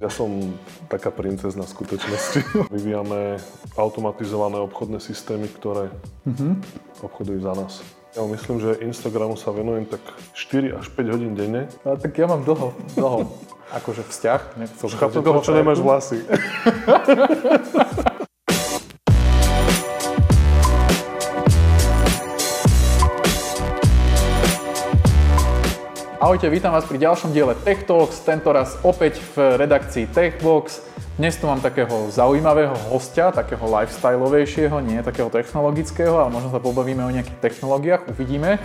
Ja som taká princezna v skutočnosti. Vyvíjame automatizované obchodné systémy, ktoré obchodujú za nás. Ja myslím, že Instagramu sa venujem tak 4 až 5 hodín denne. A tak ja mám dlho, dlho, akože vzťah. Chápem, prečo nemáš vlasy. Ahojte, vítam vás pri ďalšom diele Tech Talks, tento raz opäť v redakcii Techbox. Dnes tu mám takého zaujímavého hostia, takého lifestyleovejšieho, nie takého technologického, ale možno sa pobavíme o nejakých technológiách, uvidíme.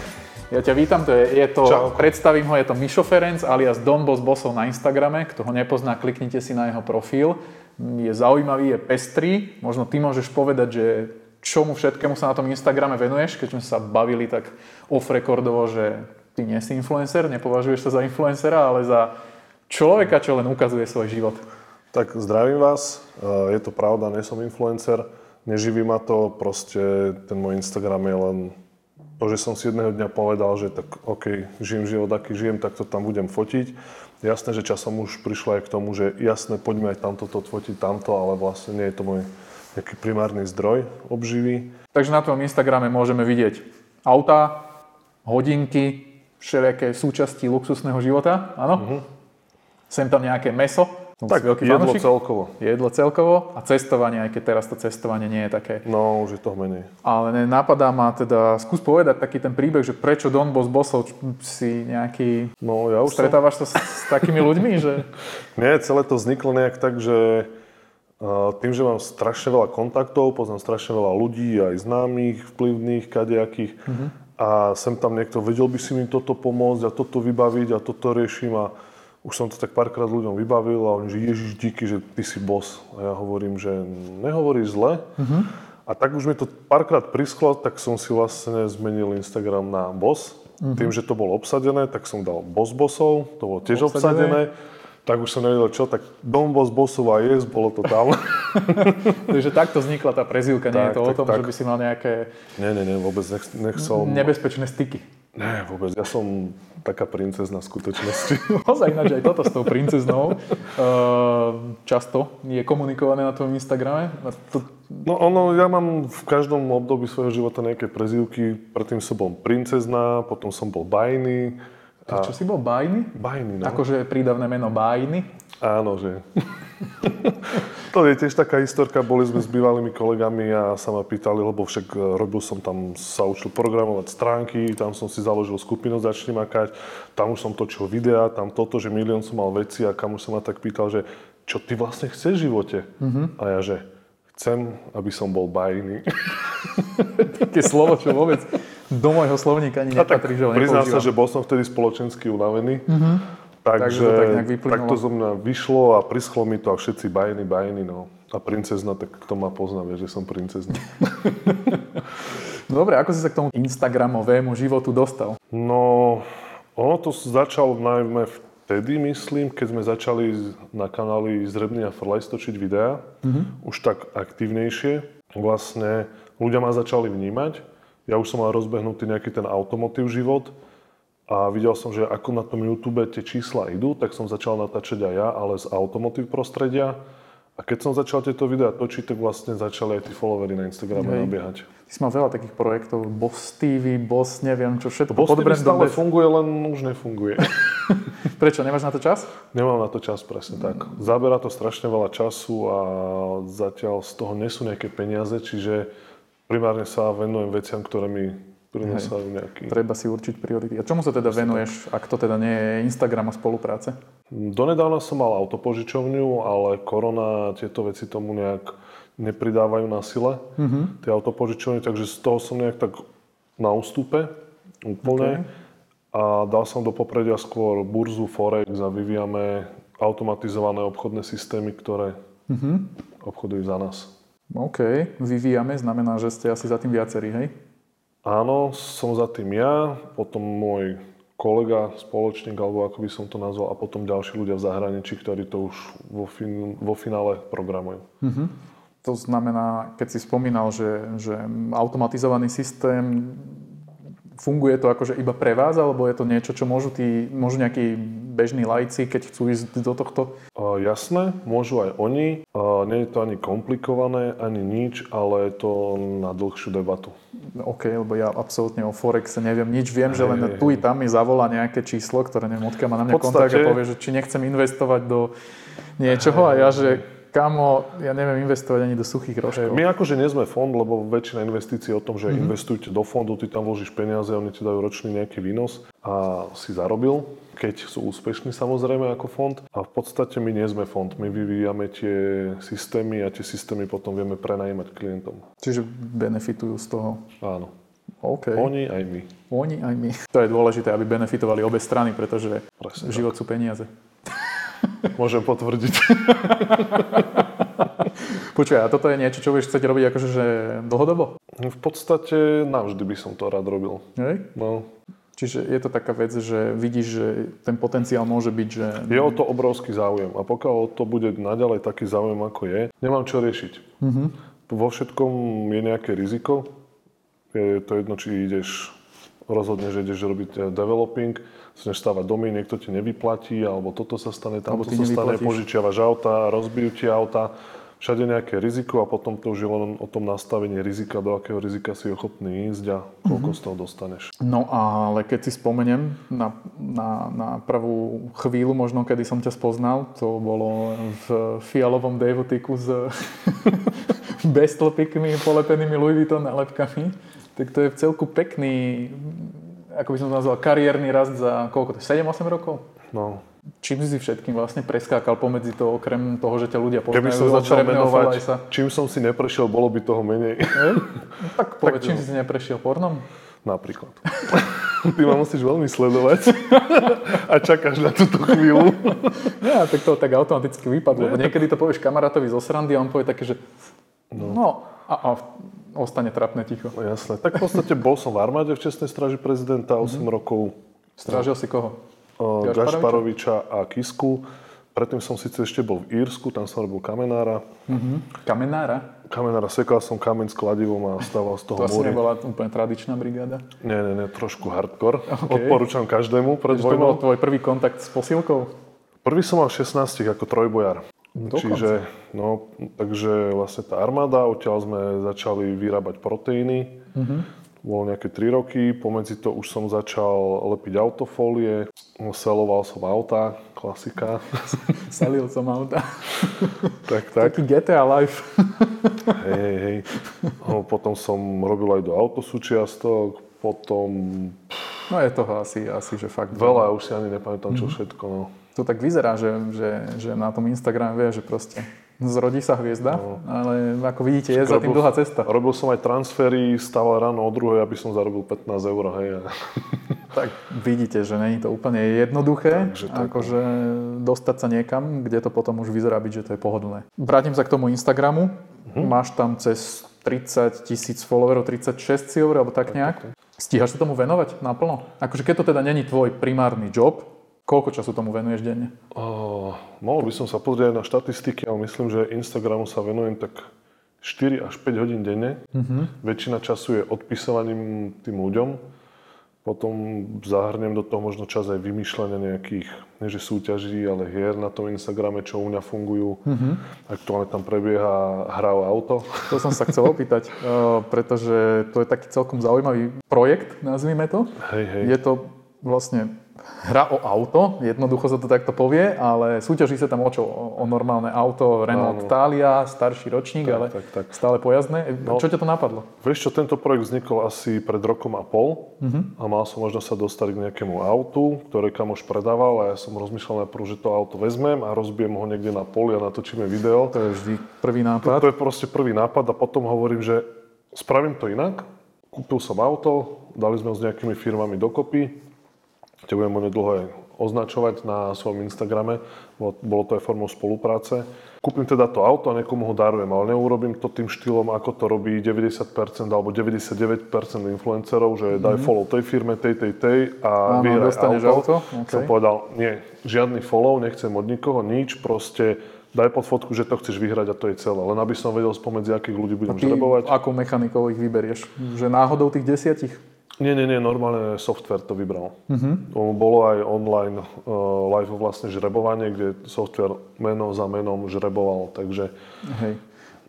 Ja ťa vítam, to je, je to, Čau. predstavím ho, je to Mišo Ferenc alias Don Boss Bossov na Instagrame. Kto ho nepozná, kliknite si na jeho profil. Je zaujímavý, je pestrý. Možno ty môžeš povedať, že čomu všetkému sa na tom Instagrame venuješ, keď sme sa bavili tak off-recordovo, že ty nie si influencer, nepovažuješ sa za influencera, ale za človeka, čo len ukazuje svoj život. Tak zdravím vás, Eh, je to pravda, nie som influencer, neživí ma to, proste ten môj Instagram je len to, že som si jedného dňa povedal, že tak OK, žijem život, aký žijem, tak to tam budem fotiť. Jasné, že časom už prišlo aj k tomu, že jasné, poďme aj tamto to fotiť, tamto, ale vlastne nie je to môj nejaký primárny zdroj obživy. Takže na tvojom Instagrame môžeme vidieť auta, hodinky, všelijaké súčasti luxusného života, áno? Uh-huh. Sem tam nejaké meso, som Tak si veľký jedlo fanúšik. celkovo. jedlo celkovo a cestovanie, aj keď teraz to cestovanie nie je také. No, už je toho menej. Ale ne, napadá ma teda, skús povedať taký ten príbeh, že prečo Don Boss Bossov č- si nejaký... No, ja už som... Stretávaš sa s, s takými ľuďmi, že... Nie, celé to vzniklo nejak tak, že tým, že mám strašne veľa kontaktov, poznám strašne veľa ľudí, aj známych, vplyvných, kadejakých, Mhm. A sem tam niekto, vedel by si mi toto pomôcť a toto vybaviť a toto riešim a už som to tak párkrát ľuďom vybavil a oni, že ježiš díky, že ty si boss. A ja hovorím, že nehovoríš zle. Mhm. A tak už mi to párkrát prischlo, tak som si vlastne zmenil Instagram na boss. Mhm. Tým, že to bolo obsadené, tak som dal boss bossov, to bolo tiež Obsadené. obsadené. Tak už som nevedel čo, tak Dom Boss Bossov a yes, bolo to tam. Takže takto vznikla tá prezývka, nie je Tak, to o tak, tom, tak. že by si mal nejaké nie, nie, nie, vôbec nech, nech som... nebezpečné styky. Nie, vôbec, ja som taká princezna v skutočnosti. Ozaj ináč aj toto s tou princeznou uh, často je komunikované na tvojom Instagrame. To, No ono, ja mám v každom období svojho života nejaké prezývky. Predtým som bol princezna, potom som bol bajný. A... Čo si bol bájny? Bajný, no. Akože prídavné meno bájny. Áno, že... to je tiež taká historka, boli sme s bývalými kolegami a sa ma pýtali, lebo však e, robil som tam, sa učil programovať stránky, tam som si založil skupinu Začni makať, tam už som točil videá, tam toto, že milión som mal veci a kam už sa ma tak pýtal, že čo ty vlastne chceš v živote? A ja, že chcem, aby som bol bajný. Také slovo, čo vôbec do môjho slovníka ani tak nepatrí, že ho priznám sa, že bol som vtedy spoločensky unavený. Takže Takže, to tak nejak vyplynulo. takto zo mňa vyšlo a prischlo mi to a všetci bajny, bajny, no. A princezna, tak kto ma pozná, vie, že som princezna. Dobre, ako si sa k tomu Instagramovému životu dostal? No, ono to začalo najmä vtedy, myslím, keď sme začali na kanáli Zrebný a Frlajs točiť videá, už tak aktívnejšie. Vlastne ľudia ma začali vnímať. Ja už som mal rozbehnutý nejaký ten automotív život a videl som, že ako na tom YouTube tie čísla idú, tak som začal natáčať aj ja, ale z automotív prostredia. A keď som začal tieto videá točiť, tak vlastne začali aj tí followery na Instagrame Hej. nabiehať. Ty si mal veľa takých projektov, Boss TV, Boss, neviem čo všetko. Boss pod TV stále bez- funguje, len už nefunguje. Prečo, nemáš na to čas? Nemám na to čas, presne tak. Zabera to strašne veľa času a zatiaľ z toho nie sú nejaké peniaze, čiže primárne sa venujem veciam, ktoré mi prinesajú nejaký... Treba si určiť priority. A čomu sa teda venuješ, ak to teda nie je Instagram a spolupráce? Donedávna som mal autopožičovňu, ale korona tieto veci tomu nejak nepridávajú na sile, tie autopožičovne, takže z toho som nejak tak na ústupe úplne. A dal som do popredia skôr burzu Forex a vyvíjame automatizované obchodné systémy, ktoré obchodujú za nás. OK, vyvíjame, znamená, že ste asi za tým viacerí, hej? Áno, som za tým ja, potom môj kolega, spoločník, alebo ako by som to nazval, a potom ďalší ľudia v zahraničí, ktorí to už vo, fin- vo finále programujú. To znamená, keď si spomínal, že, že automatizovaný systém, funguje to akože iba pre vás, alebo je to niečo, čo môžu, tí, môžu nejakí bežní lajci, keď chcú ísť do tohto? O, jasné, môžu aj oni. O, nie je to ani komplikované, ani nič, ale je to na dlhšiu debatu. OK, lebo ja absolútne o Forexe neviem nič. Viem, že len tu i tam mi zavolá nejaké číslo, ktoré neviem, odkiaľ má na mňa podstate- kontakt a povie, že či nechcem investovať do niečoho a ja, že kamo, ja neviem investovať ani do suchých rožkov. My akože nie sme fond, lebo väčšina investícií je o tom, že mm-hmm. investujte do fondu, ty tam vložíš peniaze, oni ti dajú ročný nejaký výnos a si zarobil, keď sú úspešní samozrejme ako fond. A v podstate my nie sme fond, my vyvíjame tie systémy a tie systémy potom vieme prenajímať klientom. Čiže benefitujú z toho. Áno. OK. Oni aj my. Oni aj my. To je dôležité, aby benefitovali obe strany, pretože Presne život sú peniaze. Môžem potvrdiť. Počuj, a toto je niečo, čo budeš chcieť robiť akože že dlhodobo? V podstate navždy by som to rád robil. Hej? No, Čiže je to taká vec, že vidíš, že ten potenciál môže byť, že... je o to obrovský záujem a pokiaľ o to bude naďalej taký záujem, ako je, nemám čo riešiť. Mhm. Vo všetkom je nejaké riziko. Je to jedno, či ideš, rozhodne, že ideš robiť eh, developing, začneš stavať domy, niekto ti nevyplatí, alebo toto sa stane, tamto ty sa stane, požičiavaš auta, rozbijú ti auta, všade nejaké riziko a potom to už je len o tom nastavení rizika, do akého rizika si ochotný ísť a koľko Mhm. z toho dostaneš. No ale keď si spomeniem na, na, na prvú chvíľu, možno kedy som ťa spoznal, to bolo v fialovom Davotiku s bestlpikmi polepenými Louis Vuitton nálepkami, tak to je v celku pekný, ako by som to nazval, kariérny rast za koľko to je, 7-8 rokov? No, Čím si všetkým vlastne preskákal pomedzi to, okrem toho, že ťa ľudia Keby poznajú som od začal menovať, Folajsa? čím som si neprešiel, bolo by toho menej. No, tak povedz, čím si si neprešiel pornom? Napríklad. Ty ma musíš veľmi sledovať a čakáš na túto chvíľu. Nie, tak to tak automaticky vypadlo. Lebo niekedy to povieš kamarátovi zo srandy a on povie také, že no, no a, a ostane trapné ticho. No jasné. Tak v podstate bol som v armáde v Čestnej straži prezidenta 8 rokov. Strážil si koho? o, Gašparoviča? A Kisku. Predtým som síce ešte bol v Írsku, tam som robil kamenára. Kamenára? Kamenára sekal som kameň s kladivom a stával z toho To asi nebola úplne tradičná brigáda. Nie, nie, nie, trošku hardcore. OK. Odporúčam každému pred Takže to bol vojnou. tvoj prvý kontakt s posilkou? Prvý som mal v 16 ako trojbojar. Dokonca. Čiže, no, takže vlastne tá armáda, odtiaľ sme začali vyrábať proteíny. Mhm. Bolo nejaké 3 roky, pomedzi to už som začal lepiť autofólie, seloval som auta, klasika. Salil som auta. tak, tak. Taký GTA Life. Hej, hej, hej. No, potom som robil aj do autosúčiastok, potom No je toho asi, asi že fakt veľa, už si ani nepamätám čo všetko. No. To tak vyzerá, že, že, že na tom Instagrame vie, že proste zrodí sa hviezda, ale ako vidíte, je za tým dlhá cesta. Robil som aj transfery, stával ráno o druhej, aby som zarobil 15 eur. Hej. Tak vidíte, že není to úplne jednoduché, Takže tak, no. akože dostať sa niekam, kde to potom už vyzerá byť, že to je pohodlné. Vrátim sa k tomu Instagramu. Mhm. Máš tam cez 30 tisíc followerov, 36 si hovoril, alebo tak nejak. Stíhaš sa tomu venovať naplno? Akože keď to teda není tvoj primárny job, koľko času tomu venuješ denne? O, mohol by som sa pozrieť na štatistiky, ale myslím, že Instagramu sa venujem tak 4 až 5 hodín denne. Väčšina času je odpisovaním tým ľuďom. Potom zahrnem do toho možno čas aj vymýšľania nejakých, nie že súťaží, ale hier na tom Instagrame, čo u mňa fungujú. Aktuálne tam prebieha hra o auto. To som sa chcel opýtať, eh, pretože to je taký celkom zaujímavý projekt, nazvime to. Hej, hej. Je to vlastne hra o auto, jednoducho sa to takto povie, ale súťaží sa tam o čo? O, normálne auto Renault Áno. Thalia, starší ročník, Tak, ale tak, tak. stále pojazdné. No. Čo ťa to napadlo? Vieš čo, tento projekt vznikol asi pred rokom a pol Mhm. a mal som možnosť sa dostať k nejakému autu, ktoré kamoš predával a ja som rozmýšľal najprv, že to auto vezmem a rozbijem ho niekde na poli a natočíme video. To je vždy prvý To, nápad. to je proste prvý nápad a potom hovorím, že spravím to inak. Kúpil som auto, dali sme ho s nejakými firmami dokopy. Te budem onedlho aj označovať na svojom Instagrame. Bolo, to aj formou spolupráce. Kúpim teda to auto a niekomu ho darujem, ale neurobím to tým štýlom, ako to robí 90% alebo 99% influencerov, že daj follow tej firme, tej, tej, tej a Áno, vyhraj dostaneš auto, OK. Som povedal, nie, žiadny follow, nechcem od nikoho nič, proste daj pod fotku, že to chceš vyhrať a to je celé. Len aby som vedel spomedzi akých ľudí budem Ty žrebovať. akou mechanikou ich vyberieš? Že náhodou tých desiatich? Nie, nie, nie, normálne software to vybral. Uh-huh. Bolo aj online uh, live vlastne žrebovanie, kde software meno za menom žreboval, takže... Hej.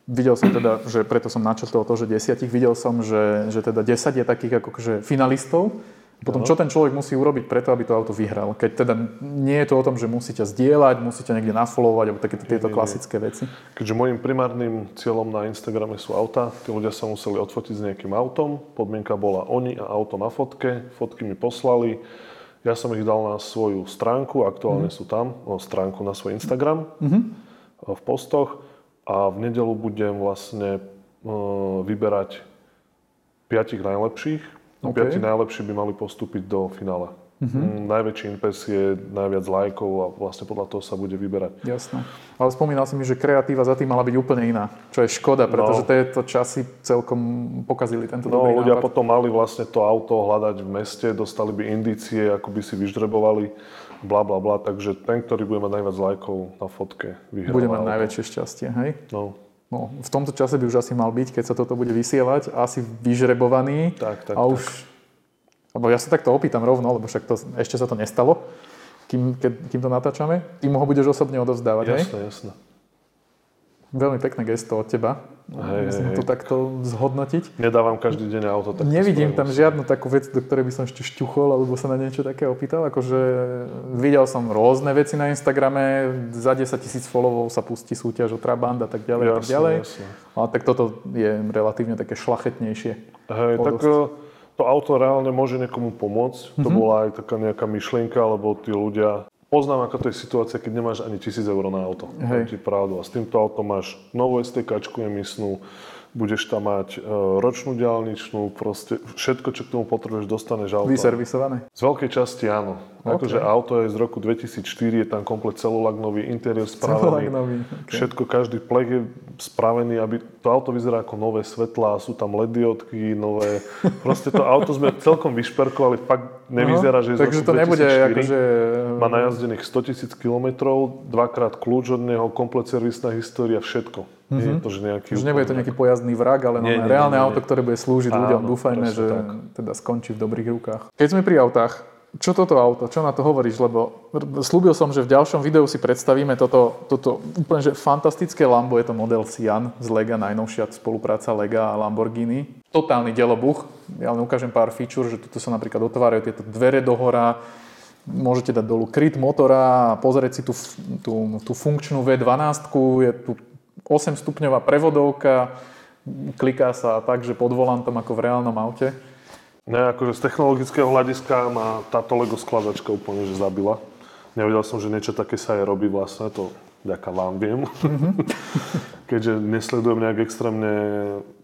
Videl som teda, že preto som načrtol to, že desiatich, videl som, že, že teda 10 je takých akože finalistov, potom, čo ten človek musí urobiť preto, aby to auto vyhral? Keď teda nie je to o tom, že musíte zdieľať, musíte niekde nafollowovať, alebo takéto tieto klasické veci. Keďže môjim primárnym cieľom na Instagrame sú auta, tí ľudia sa museli odfotiť s nejakým autom, podmienka bola oni a auto na fotke, fotky mi poslali, ja som ich dal na svoju stránku, aktuálne mm. sú tam, no, stránku na svoj Instagram mm-hmm. v postoch a v nedelu budem vlastne uh, vyberať piatich najlepších No, okay. Piati najlepší by mali postúpiť do finále. Uh-huh. Najväčší impes je najviac lajkov a vlastne podľa toho sa bude vyberať. Jasné. Ale spomínal si mi, že kreatíva za tým mala byť úplne iná, čo je škoda, pretože no. tieto časy celkom pokazili tento no, dobrý ľudia nápad. potom mali vlastne to auto hľadať v meste, dostali by indície, ako by si vyždrebovali, bla bla bla, takže ten, ktorý bude mať najviac lajkov na fotke, vyhrá. Bude mať najväčšie šťastie, hej? No. No, v tomto čase by už asi mal byť, keď sa toto bude vysielať, asi vyžrebovaný. Tak, tak, a už, tak. Lebo ja sa takto opýtam rovno, lebo však to, ešte sa to nestalo, kým, keď, kým to natáčame. Ty mu ho budeš osobne odovzdávať, Jasné, hej? jasné. Veľmi pekné gesto od teba. Hej, Musím hej, to takto zhodnotiť. Nedávam každý deň auto. Tak Nevidím tam žiadnu takú vec, do ktorej by som ešte šťuchol, alebo sa na niečo také opýtal. Akože videl som rôzne veci na Instagrame, za 10 tisíc followov sa pustí súťaž o Trabant a tak ďalej. Jasne, tak ďalej. Jasne. A tak toto je relatívne také šlachetnejšie. Hej, tak e, to auto reálne môže niekomu pomôcť. Mm-hmm. To mhm. bola aj taká nejaká myšlienka, lebo tí ľudia Poznám, ako to je situácia, keď nemáš ani tisíc eur na auto. Hej. ti pravdu. A s týmto autom máš novú STK emisnú, budeš tam mať e, ročnú diálničnú, proste všetko, čo k tomu potrebuješ, dostaneš auto. Vyservisované? Z veľkej časti áno. Okay. Akože auto je z roku 2004, je tam komplet celolag nový, interiér spravený. nový. Okay. Všetko, každý plek je spravený, aby to auto vyzerá ako nové svetlá, sú tam LED diodky, nové. Proste to auto sme celkom vyšperkovali, fakt nevyzerá, že je Takže to 2004. nebude akože... Má najazdených 100 tisíc kilometrov, dvakrát kľúč od neho, komplet servisná história, všetko. Mm-hmm. Nie je mhm. to, že nejaký... Že nebude to nejaký pojazdný vrak, ale nie, nie, reálne nie, nie, auto, ktoré bude slúžiť Áno, ľuďom. Dúfajme, že tak. teda skončí v dobrých rukách. Keď sme pri autách, čo toto auto, čo na to hovoríš, lebo slúbil som, že v ďalšom videu si predstavíme toto, toto úplne že fantastické Lambo, je to model Sian z Lega, najnovšia spolupráca Lega a Lamborghini. Totálny delobuch, ja len ukážem pár feature, že tuto sa napríklad otvárajú tieto dvere dohora, môžete dať dolu kryt motora a pozrieť si tú, tú, tú funkčnú V12, je tu 8 stupňová prevodovka, kliká sa tak, že pod volantom ako v reálnom aute. Ne, akože z technologického hľadiska ma táto Lego skladačka úplne že zabila. Nevedel som, že niečo také sa aj robí vlastne, to ďaká vám viem. Mm-hmm. Keďže nesledujem nejak extrémne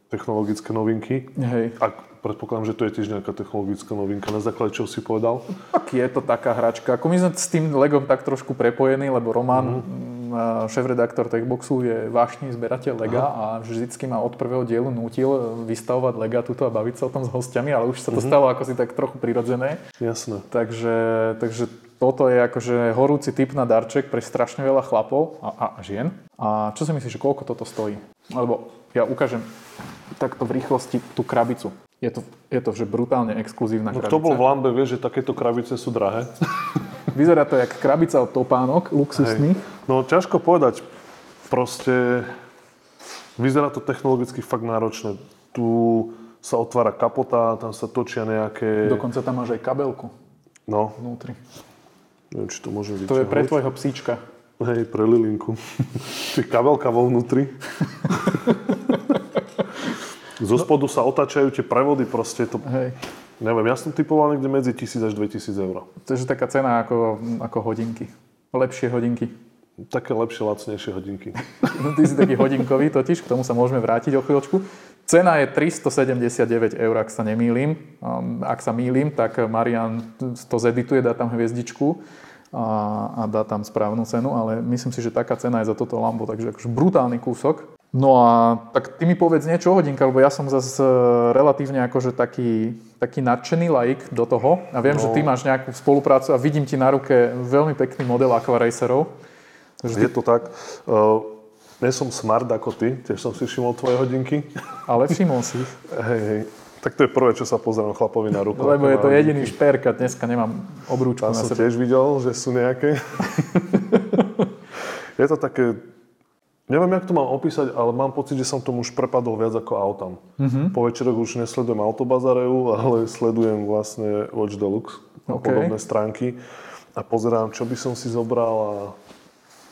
technologické novinky. Hej. A predpokladám, že to je tiež nejaká technologická novinka. Na základe čo si povedal? Tak je to taká hračka. Ako my sme s tým Legom tak trošku prepojení, lebo Roman mm-hmm šéf-redaktor Techboxu je vášny zberateľ Lega Aha. a vždycky ma od prvého dielu nútil vystavovať Lega tuto a baviť sa o tom s hostiami, ale už sa to uh-huh. stalo ako si tak trochu prirodzené. Jasné. Takže, takže toto je akože horúci typ na darček pre strašne veľa chlapov a, a žien. A čo si myslíš, koľko toto stojí? Alebo ja ukážem takto v rýchlosti tú krabicu. Je to, je to že brutálne exkluzívna no, krabica. Kto bol v Lambe, vie, že takéto krabice sú drahé. Vyzerá to jak krabica od topánok, luxusný. Hej. No ťažko povedať. Proste vyzerá to technologicky fakt náročné. Tu sa otvára kapota, tam sa točia nejaké... Dokonca tam máš aj kabelku. No. Vnútri. Neviem, či to môžem vyťahnuť. To je pre tvojho psíčka. Hej, pre Lilinku. Či kabelka vo vnútri. Zo spodu sa otáčajú tie prevody, proste to... Hej. Neviem, ja som typoval niekde medzi 1000 až 2000 eur. To je taká cena ako, ako hodinky. Lepšie hodinky. Také lepšie, lacnejšie hodinky. No, ty si taký hodinkový totiž, k tomu sa môžeme vrátiť o chvíľočku. Cena je 379 eur, ak sa nemýlim. Ak sa mýlim, tak Marian to zedituje, dá tam hviezdičku a, a dá tam správnu cenu, ale myslím si, že taká cena je za toto Lambo, takže akože brutálny kúsok. No a tak ty mi povedz niečo o hodinka, lebo ja som zase relatívne akože taký, taký nadšený laik do toho a viem, no. že ty máš nejakú spoluprácu a vidím ti na ruke veľmi pekný model Aquaracerov. Ty... Je to tak. Uh, nie som smart ako ty, tiež som si všimol tvoje hodinky. Ale všimol si Hej, hej. Tak to je prvé, čo sa pozerám chlapovi na ruku. Lebo ako je to má- jediný šperk a dneska nemám obrúčku Tam na som sebe. tiež videl, že sú nejaké. je to také, neviem, jak to mám opísať, ale mám pocit, že som tomu už prepadol viac ako autám. Mhm. Mm-hmm. Po večeroch už nesledujem Autobazareu, ale sledujem vlastne Watch Deluxe a OK. podobné stránky a pozerám, čo by som si zobral a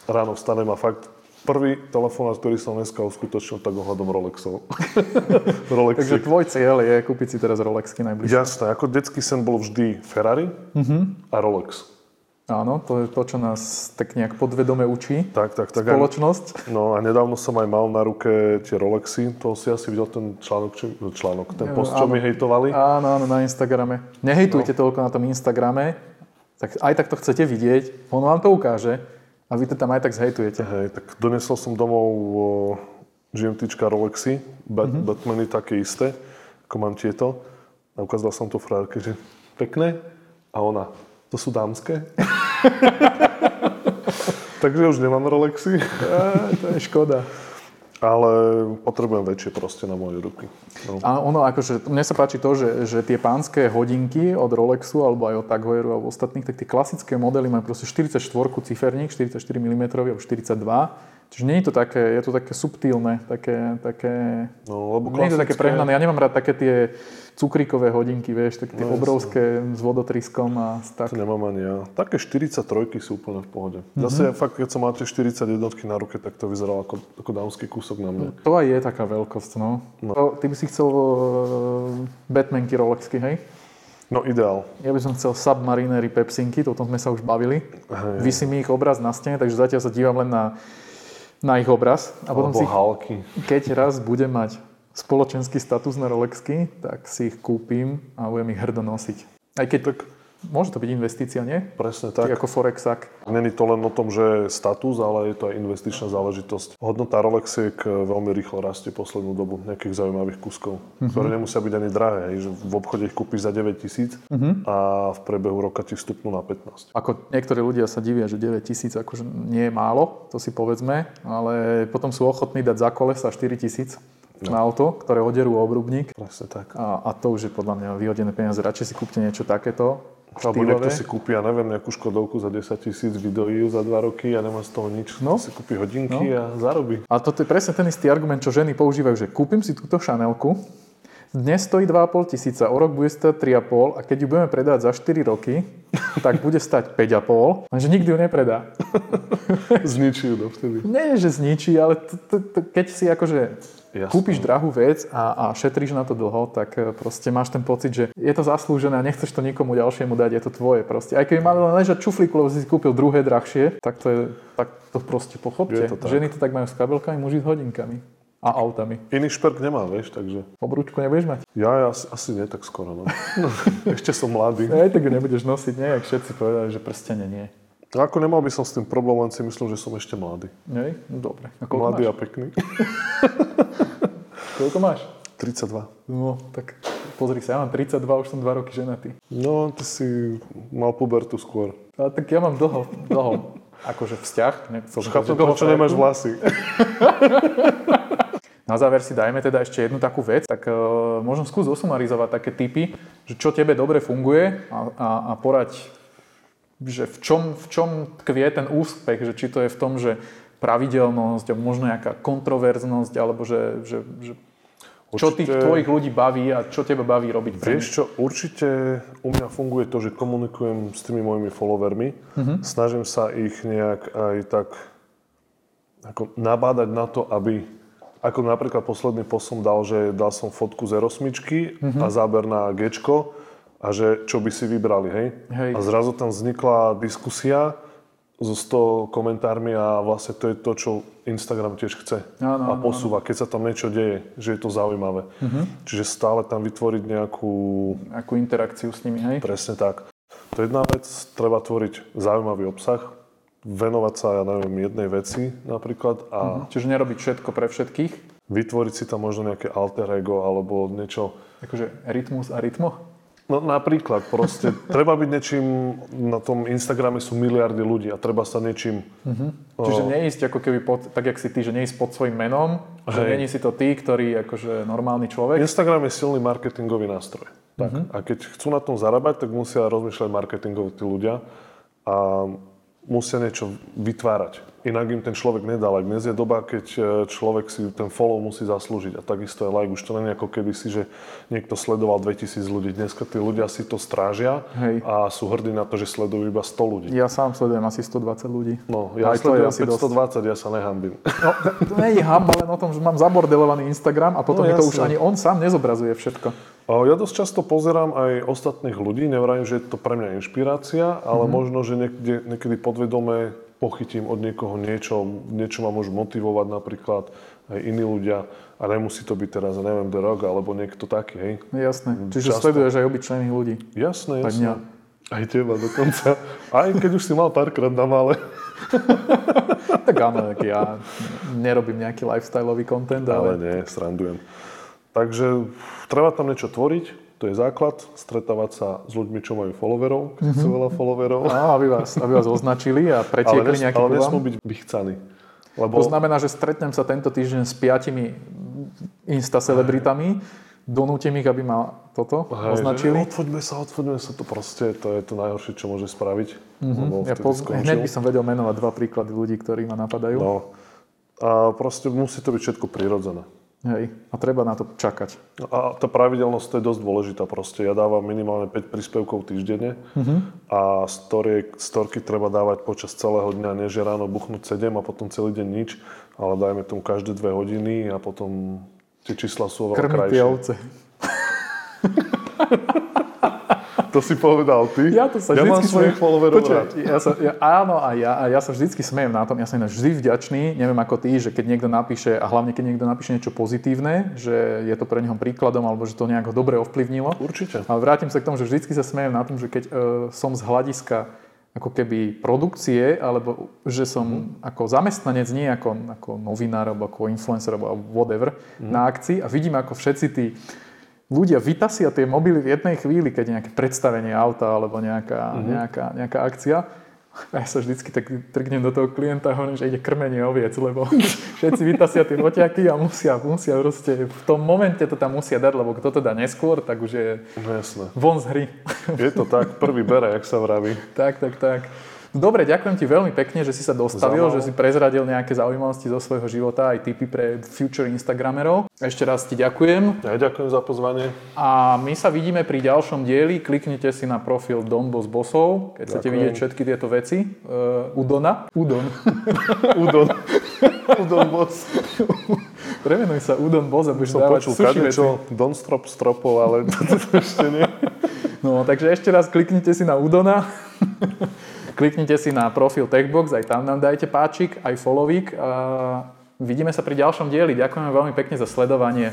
ráno vstanem a fakt prvý telefonát, ktorý som dneska uskutočnil, tak ohľadom Rolexov. Rolexy. Takže tvoj cieľ je kúpiť si teraz Rolexky najbližšie. Jasné, ako detský sen bol vždy Ferrari Mhm. a Rolex. Áno, to je to, čo nás tak nejak podvedome učí. Tak, tak, tak. Aj- Spoločnosť. No a nedávno som aj mal na ruke tie Rolexy, to si asi videl ten článok, čo, článok ten post, čo áno. mi hejtovali. Áno, áno, na Instagrame. Nehejtujte toľko na tom Instagrame, tak aj tak to chcete vidieť, on vám to ukáže a vy to tam aj tak zhejtujete. Hej, tak donesol som domov GMTčka Rolexy, Bat- mm-hmm. Batmany také isté, ako mám tieto. A ukázal som to frajerke, že pekné. A ona, to sú dámske. Takže už nemám Rolexy, Á, to je škoda. Ale potrebujem väčšie proste na moje ruky. No. A ono, akože, mne sa páči to, že, že tie pánske hodinky od Rolexu alebo aj od Tag Heueru alebo ostatných, tak tie klasické modely majú proste 44 ciferník, 44 mm alebo 42. Čiže nie je to také, je to také subtilné, také, také No, lebo Nie je to také klasické- prehnané. Ja nemám rád také tie cukríkové hodinky, vieš, také tie No, obrovské s vodotriskom a tak. To nemám ani ja. Také 43 sú úplne v pohode. Mhm. Zase fakt, keď som mal tie 41 na ruke, tak to vyzeralo ako, ako dámsky kúsok na mne. To aj je taká veľkosť, no. No. Ty by si chcel uh, Batmanky Rolexky, hej? No ideál. Ja by som chcel Submarinery Pepsinky, to o tom sme sa už bavili. Hej. Vysí mi ich obraz na stene, takže zatiaľ sa dívam len na, na ich obraz. A potom Alebo si, halky. keď raz budem mať spoločenský status na Rolexky, tak si ich kúpim a budem ich hrdo nosiť. Aj keď Tak môže to byť investícia, nie? presne Tak tak. ako Forexak. Není to len o tom, že je status, ale je to aj investičná záležitosť. Hodnota Rolexiek veľmi rýchlo rastie poslednú dobu, nejakých zaujímavých kuskov, Mhm. ktoré nemusia byť ani drahé. Že v obchode ich kúpiš za 9 tisíc Mhm. a v priebehu roka ti vstupnú na 15. Ako niektorí ľudia sa divia, že 9 tisíc akože nie je málo, to si povedzme, ale potom sú ochotní dať za kolesa 4 tisíc No. na auto, ktoré oderú obrubník Presne tak. a, a to už je podľa mňa vyhodené peniaze. Radšej si kúpte niečo takéto, Alebo niekto si kúpi, ja neviem, nejakú škodovku za 10 tisíc, videí za 2 roky a nemá z toho nič. No. Si kúpi hodinky a zarobí. A toto je presne ten istý argument, čo ženy používajú, že kúpim si túto Chanelku, dnes stojí 2,5 tisíca, o rok bude stať 3,5 a keď ju budeme predávať za 4 roky, tak bude stať 5,5, lenže nikdy ju nepredá. Zničí ju dovtedy. Nie, že zničí, ale t- t- t- keď si akože Jasné. kúpiš drahú vec a, a šetríš na to dlho, tak e, proste máš ten pocit, že je to zaslúžené a nechceš to nikomu ďalšiemu dať, je to tvoje proste. Aj keby mali len ležať čuflíku, lebo si si kúpil druhé drahšie, tak to, je, tak to proste pochopte. Je to tak. Ženy to tak majú s kabelkami, muži s hodinkami a autami. Iný šperk nemá, vieš, takže... Obrúčku nebudeš mať? Ja, ja asi, asi nie tak skoro, no. Ešte som mladý. Aj tak ju nebudeš nosiť, nie? Jak všetci povedali, že prstene nie. No, Ako nemal by som s tým problém, len si myslím, že som ešte mladý. Nie? No dobre. A Mladý máš? a pekný. Koľko máš? 32. No, tak pozri sa, ja mám 32, už som 2 roky ženatý. No, ty si mal pubertu skôr. Ale tak ja mám dlho, dlho, akože vzťah. Chápem, prečo nemáš vlasy. Na záver si dajme teda ešte jednu takú vec, tak uh, možno skús osumarizovať také typy, že čo tebe dobre funguje a, a, a porať, že v čom, v čom tkvie ten úspech, že či to je v tom, že pravidelnosť, možno nejaká kontroverznosť, alebo že, že, že čo tých Určite- tvojich ľudí baví a čo teba baví robiť Vieš čo, určite u mňa funguje to, že komunikujem s tými mojimi followermi. Snažím sa ich nejak aj tak ako nabádať na to, aby ako napríklad posledný posom dal, že dal som fotku z R8 a záber na Gčko a že čo by si vybrali, hej? Hej. A zrazu tam vznikla diskusia so 100 komentármi a vlastne to je to, čo Instagram tiež chce Áno, a áno, posúva, keď sa tam niečo deje, že je to zaujímavé. Čiže stále tam vytvoriť nejakú, Akú interakciu s nimi, hej? presne tak. To je jedna vec, treba tvoriť zaujímavý obsah, venovať sa, ja neviem, jednej veci napríklad a Čiže nerobiť všetko pre všetkých. vytvoriť si tam možno nejaké alter ego alebo niečo. Akože rytmus a rytmo. No napríklad proste, treba byť niečím, na tom Instagrame sú miliardy ľudí a treba sa niečím... Čiže neísť ako keby pod, tak, jak si ty, že neísť pod svojím menom, že Hej. není si to ty, ktorý akože normálny človek. Instagram je silný marketingový nástroj. Tak. A keď chcú na tom zarábať, tak musia rozmýšľať marketingovo tí ľudia a musia niečo vytvárať. Inak im ten človek nedá like. Dnes je doba, keď e, človek si ten follow musí zaslúžiť a takisto je like. Už to nie je ako keby si, že niekto sledoval 2000 ľudí. Dneska tí ľudia si to strážia Hej. a sú hrdí na to, že sledujú iba 100 ľudí. Ja sám sledujem asi 120 ľudí. No, ja Aj sledujem asi dosť. 520, ja sa nehambím. No, to nie je hamba len o tom, že mám zabordelovaný Instagram a potom No, mi to už ani on sám nezobrazuje všetko. Ja dosť často pozerám aj ostatných ľudí, nevrajím, že je to pre mňa inšpirácia, ale Mhm. možno, že niekde, niekedy podvedome pochytím od niekoho niečo, niečo ma môžu motivovať napríklad aj iní ľudia a nemusí to byť teraz, neviem, The Rock alebo niekto taký, hej. Jasné. Čiže Často. sleduješ aj obyčajných ľudí. Jasné, Aj jasné. mňa. Aj teba dokonca. Aj keď už si mal párkrát na mále. Tak áno, tak ja nerobím nejaký lifestyleový content, Ale ale, nie, srandujem. Takže treba tam niečo tvoriť, to je základ, stretávať sa s ľuďmi, čo majú followerov, keď chcú veľa followerov. Áno, aby vás, aby vás označili a pretiekli nejaký ale nesmú byť vychcaní. Lebo To znamená, že stretnem sa tento týždeň s piatimi insta celebritami, donútim ich, aby ma toto Hej, označili. Odfoďme sa, odfoďme sa, to proste, to je to najhoršie, čo môže spraviť. Mm-hmm. Ja poz... Hneď by som vedel menovať dva príklady ľudí, ktorí ma napadajú. No. A proste musí to byť všetko prirodzené. Hej. A treba na to čakať. A tá pravidelnosť to je dosť dôležitá proste. Ja dávam minimálne 5 príspevkov týždenne a story, storky treba dávať počas celého dňa, nie že ráno buchnúť 7 a potom celý deň nič, ale dajme tomu každé dve hodiny a potom tie čísla sú oveľa Krmiť tie krajšie. ovce. To si povedal ty? Ja to sa ja mám vždycky svojich followerov ja sa, ja, áno a ja, a ja sa vždycky smejem na tom, ja som vždy vďačný, neviem ako ty, že keď niekto napíše, a hlavne keď niekto napíše niečo pozitívne, že je to pre neho príkladom, alebo že to nejako dobre ovplyvnilo. Určite. Ale vrátim sa k tomu, že vždycky sa smejem na tom, že keď uh, som z hľadiska ako keby produkcie, alebo že som Mhm. ako zamestnanec, nie ako, ako novinár, alebo ako influencer, alebo whatever, Mhm. na akcii a vidím, ako všetci tí ľudia vytasia tie mobily v jednej chvíli, keď je nejaké predstavenie auta alebo nejaká, Mhm. nejaká, nejaká akcia. A ja sa vždycky tak trgnem do toho klienta a hovorím, že ide krmenie oviec, lebo všetci vytasia tie foťaky a musia, musia proste, v tom momente to tam musia dať, lebo kto to dá neskôr, tak už je No jasné. von z hry. Je to tak, prvý bere, jak sa vraví. tak, tak, tak. Dobre, ďakujem ti veľmi pekne, že si sa dostavil, Za že si prezradil nejaké zaujímavosti zo svojho života, aj tipy pre future Instagramerov. Ešte raz ti ďakujem Ja ďakujem za pozvanie. a my sa vidíme pri ďalšom dieli. Kliknite si na profil Don Boss Bossov, keď chcete Ďakujem. vidieť všetky tieto veci. Uh, Udona. Udon. Udon. Udon boss. Premenuj sa Udon Boss a budeš Som dávať počul sushi veci. Don Strop stropov, ale to ešte nie. No, takže ešte raz kliknite si na Udona. kliknite si na profil Techbox, aj tam nám dajte páčik, aj followík. A vidíme sa pri ďalšom dieli. Ďakujeme veľmi pekne za sledovanie.